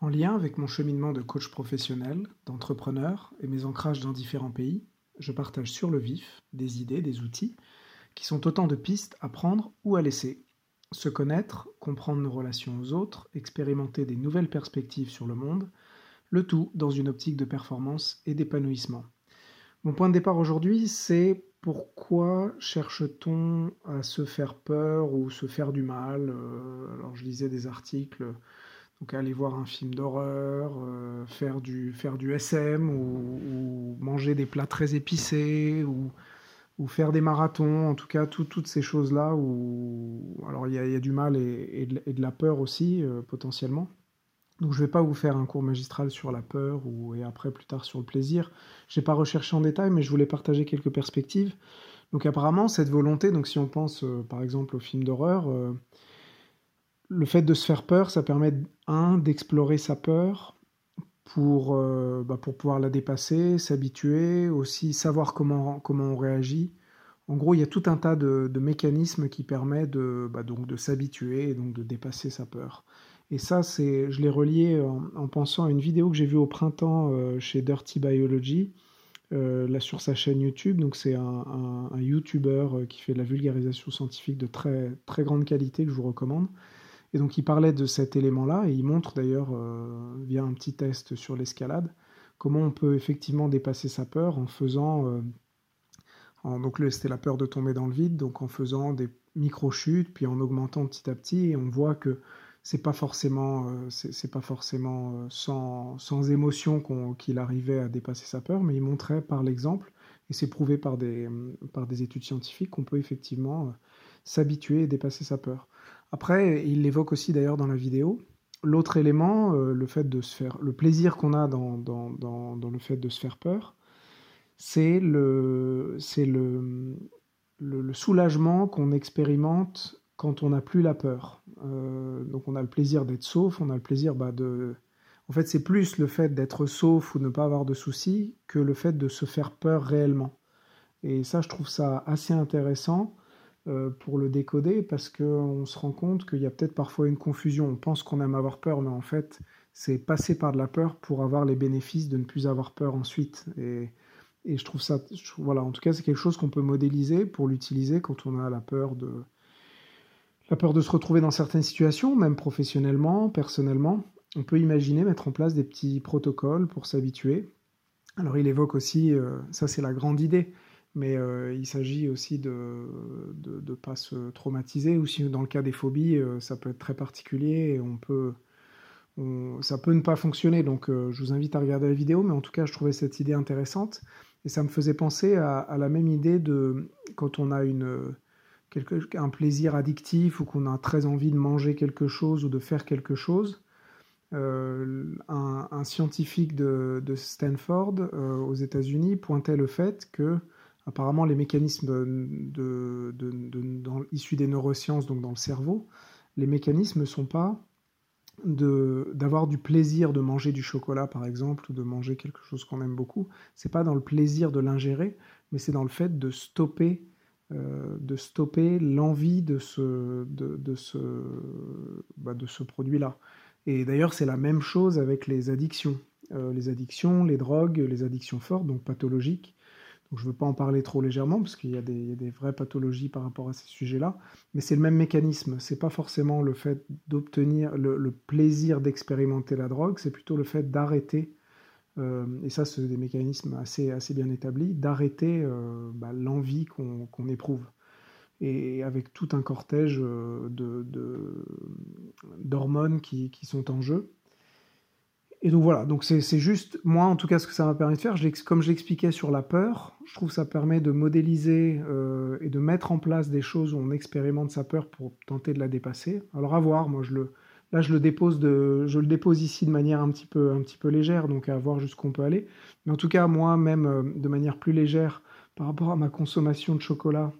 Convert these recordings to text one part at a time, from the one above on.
En lien avec mon cheminement de coach professionnel, d'entrepreneur et mes ancrages dans différents pays, je partage sur le vif des idées, des outils, qui sont autant de pistes à prendre ou à laisser. Se connaître, comprendre nos relations aux autres, expérimenter des nouvelles perspectives sur le monde, le tout dans une optique de performance et d'épanouissement. Mon point de départ aujourd'hui, c'est pourquoi cherche-t-on à se faire peur ou se faire du mal? Euh, Alors je lisais des articles, donc aller voir un film d'horreur, euh, faire, du, faire du SM ou, manger des plats très épicés ou, faire des marathons, en tout cas toutes ces choses-là où alors il y, a du mal et, de, la peur aussi euh, potentiellement. Donc je ne vais pas vous faire un cours magistral sur la peur ou, et après plus tard sur le plaisir. Je n'ai pas recherché en détail, mais je voulais partager quelques perspectives. Donc apparemment, cette volonté, donc si on pense euh, par exemple au film d'horreur, le fait de se faire peur, ça permet, un, d'explorer sa peur pour, euh, bah, pour pouvoir la dépasser, s'habituer, aussi savoir comment, comment on réagit. En gros, il y a tout un tas de, mécanismes qui permettent de, bah, de s'habituer et donc de dépasser sa peur. Et ça, c'est, je l'ai relié en, pensant à une vidéo que j'ai vue au printemps euh, chez Dirty Biology, euh, là sur sa chaîne YouTube. Donc c'est un, un, YouTuber euh, qui fait de la vulgarisation scientifique de très, très grande qualité que je vous recommande. Et donc il parlait de cet élément-là et il montre d'ailleurs via un petit test sur l'escalade comment on peut effectivement dépasser sa peur en faisant en, donc c'était la peur de tomber dans le vide, donc en faisant des micro-chutes, puis en augmentant petit à petit, et on voit que c'est pas forcément, euh, pas forcément euh, sans, sans émotion qu'il arrivait à dépasser sa peur, mais il montrait par l'exemple, et c'est prouvé par des, par des études scientifiques, qu'on peut effectivement euh, s'habituer et dépasser sa peur. Après, il l'évoque aussi d'ailleurs dans la vidéo. L'autre élément, le fait de se faire, le plaisir qu'on a dans, dans, dans, le fait de se faire peur, c'est le, c'est le, soulagement qu'on expérimente quand on n'a plus la peur. Euh, donc on a le plaisir d'être sauf, on a le plaisir bah, de... En fait, c'est plus le fait d'être sauf ou ne pas avoir de soucis que le fait de se faire peur réellement. Et ça, je trouve ça assez intéressant euh, pour le décoder parce qu'on se rend compte qu'il y a peut-être parfois une confusion. On pense qu'on aime avoir peur, mais en fait, c'est passer par de la peur pour avoir les bénéfices de ne plus avoir peur ensuite. Et, et je trouve ça, voilà, en tout cas, c'est quelque chose qu'on peut modéliser pour l'utiliser quand on a la peur de, la peur de se retrouver dans certaines situations, même professionnellement, personnellement. On peut imaginer mettre en place des petits protocoles pour s'habituer. Alors il évoque aussi, euh, ça c'est la grande idée, mais euh, il s'agit aussi de ne pas se traumatiser. Ou si dans le cas des phobies, euh, ça peut être très particulier et on peut, ça peut ne pas fonctionner. Donc je vous invite à regarder la vidéo, mais en tout cas je trouvais cette idée intéressante. Et ça me faisait penser à la même idée de quand on a une un plaisir addictif ou qu'on a très envie de manger quelque chose ou de faire quelque chose. Euh, un, scientifique de, Stanford euh, aux États-Unis pointait le fait que apparemment les mécanismes de, issus des neurosciences, donc dans le cerveau, les mécanismes ne sont pas d'avoir du plaisir de manger du chocolat par exemple ou de manger quelque chose qu'on aime beaucoup. C'est pas dans le plaisir de l'ingérer, mais c'est dans le fait de stopper euh, de stopper l'envie bah, de ce produit-là. Et d'ailleurs, c'est la même chose avec les addictions. Euh, les addictions, les drogues, les addictions fortes, donc pathologiques. Je ne veux pas en parler trop légèrement, parce qu'il y, a des vraies pathologies par rapport à ces sujets-là. Mais c'est le même mécanisme. Ce n'est pas forcément le fait d'obtenir le plaisir d'expérimenter la drogue, c'est plutôt le fait d'arrêter euh, et ça, c'est des mécanismes assez, bien établis, d'arrêter euh, bah, l'envie qu'on éprouve. Et avec tout un cortège euh, d'hormones qui, sont en jeu. Et donc voilà, donc c'est juste, moi en tout cas, ce que ça m'a permis de faire, comme je l'expliquais sur la peur, je trouve que ça permet de modéliser et de mettre en place des choses où on expérimente sa peur pour tenter de la dépasser. Alors à voir, moi le, Là, je le dépose, de, je le dépose ici de manière un petit peu, un petit peu légère, donc à voir jusqu'où on peut aller. Mais en tout cas, moi, même euh, de manière plus légère par rapport à ma consommation de chocolat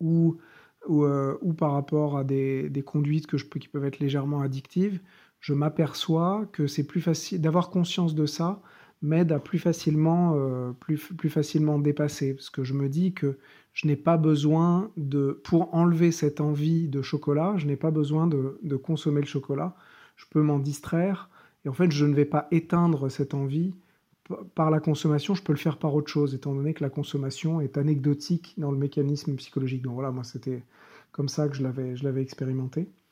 ou, ou, euh, par rapport à des, conduites que qui peuvent être légèrement addictives, je m'aperçois que c'est plus facile d'avoir conscience de ça m'aide à plus facilement, euh, plus, plus facilement dépasser. Parce que je me dis que je n'ai pas besoin de, pour enlever cette envie de chocolat, je n'ai pas besoin de, consommer le chocolat. Je peux m'en distraire Et en fait, je ne vais pas éteindre cette envie par la consommation, je peux le faire par autre chose, étant donné que la consommation est anecdotique dans le mécanisme psychologique. Donc voilà, moi c'était comme ça que je l'avais, je l'avais expérimenté.